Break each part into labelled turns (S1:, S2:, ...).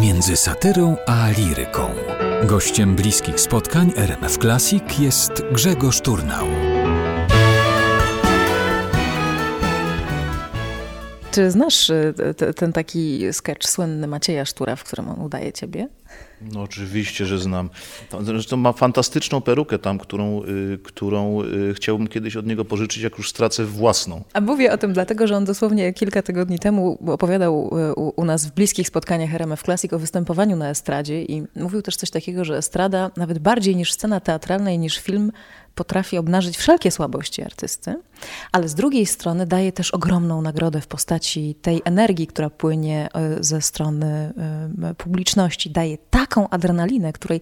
S1: Między satyrą a liryką. Gościem bliskich spotkań RMF Classic jest Grzegorz Turnał.
S2: Czy znasz y, ten taki sketch słynny Macieja Sztura, w którym on udaje ciebie?
S3: No oczywiście, że znam. Zresztą ma fantastyczną perukę tam, którą, y, którą y, chciałbym kiedyś od niego pożyczyć, jak już stracę własną.
S2: A mówię o tym dlatego, że on dosłownie kilka tygodni temu opowiadał u, u nas w bliskich spotkaniach RMF Classic o występowaniu na estradzie i mówił też coś takiego, że estrada nawet bardziej niż scena teatralna i niż film potrafi obnażyć wszelkie słabości artysty, ale z drugiej strony daje też ogromną nagrodę w postaci tej energii, która płynie y, ze strony y, publiczności. Daje taką adrenalinę, której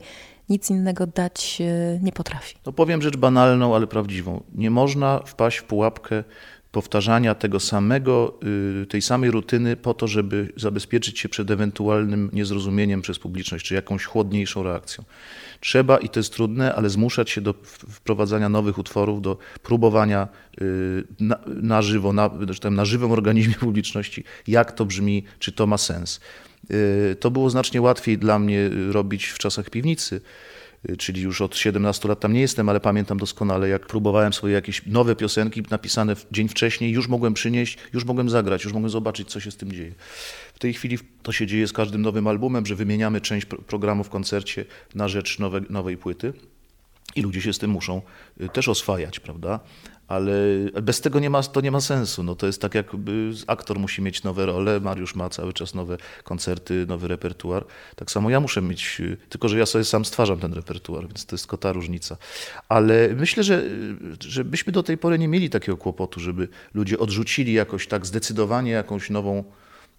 S2: nic innego dać y, nie potrafi.
S3: No powiem rzecz banalną, ale prawdziwą. Nie można wpaść w pułapkę powtarzania tego samego, y, tej samej rutyny po to, żeby zabezpieczyć się przed ewentualnym niezrozumieniem przez publiczność, czy jakąś chłodniejszą reakcją. Trzeba, i to jest trudne, ale zmuszać się do wprowadzania nowych utworów, do próbowania y, na, na żywo, na, na żywym organizmie publiczności, jak to brzmi, czy to ma sens. Y, To było znacznie łatwiej dla mnie robić w czasach piwnicy, czyli już od 17 lat tam nie jestem, ale pamiętam doskonale, jak próbowałem swoje jakieś nowe piosenki napisane w dzień wcześniej, już mogłem przynieść, już mogłem zagrać, już mogłem zobaczyć, co się z tym dzieje. W tej chwili to się dzieje z każdym nowym albumem, że wymieniamy część pro- programu w koncercie na rzecz nowe, nowej płyty. I ludzie się z tym muszą y, też oswajać, prawda? Ale bez tego nie ma, to nie ma sensu. No to jest tak, jakby aktor musi mieć nowe role, Mariusz ma cały czas nowe koncerty, nowy repertuar. Tak samo ja muszę mieć, y, tylko że ja sobie sam stwarzam ten repertuar, więc to jest tylko ta różnica. Ale myślę, że, y, że byśmy do tej pory nie mieli takiego kłopotu, żeby ludzie odrzucili jakoś tak zdecydowanie jakąś nową,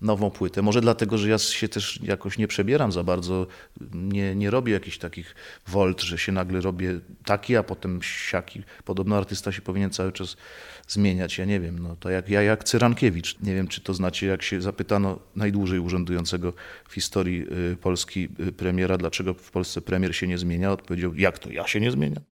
S3: nową płytę. Może dlatego, że ja się też jakoś nie przebieram za bardzo, nie, nie robię jakichś takich wolt, że się nagle robię taki, a potem siaki. Podobno artysta się powinien cały czas zmieniać. Ja nie wiem, no to jak ja jak Cyrankiewicz. Nie wiem, czy to znacie, jak się zapytano najdłużej urzędującego w historii y, Polski y, premiera, dlaczego w Polsce premier się nie zmienia, odpowiedział, jak to ja się nie zmieniam?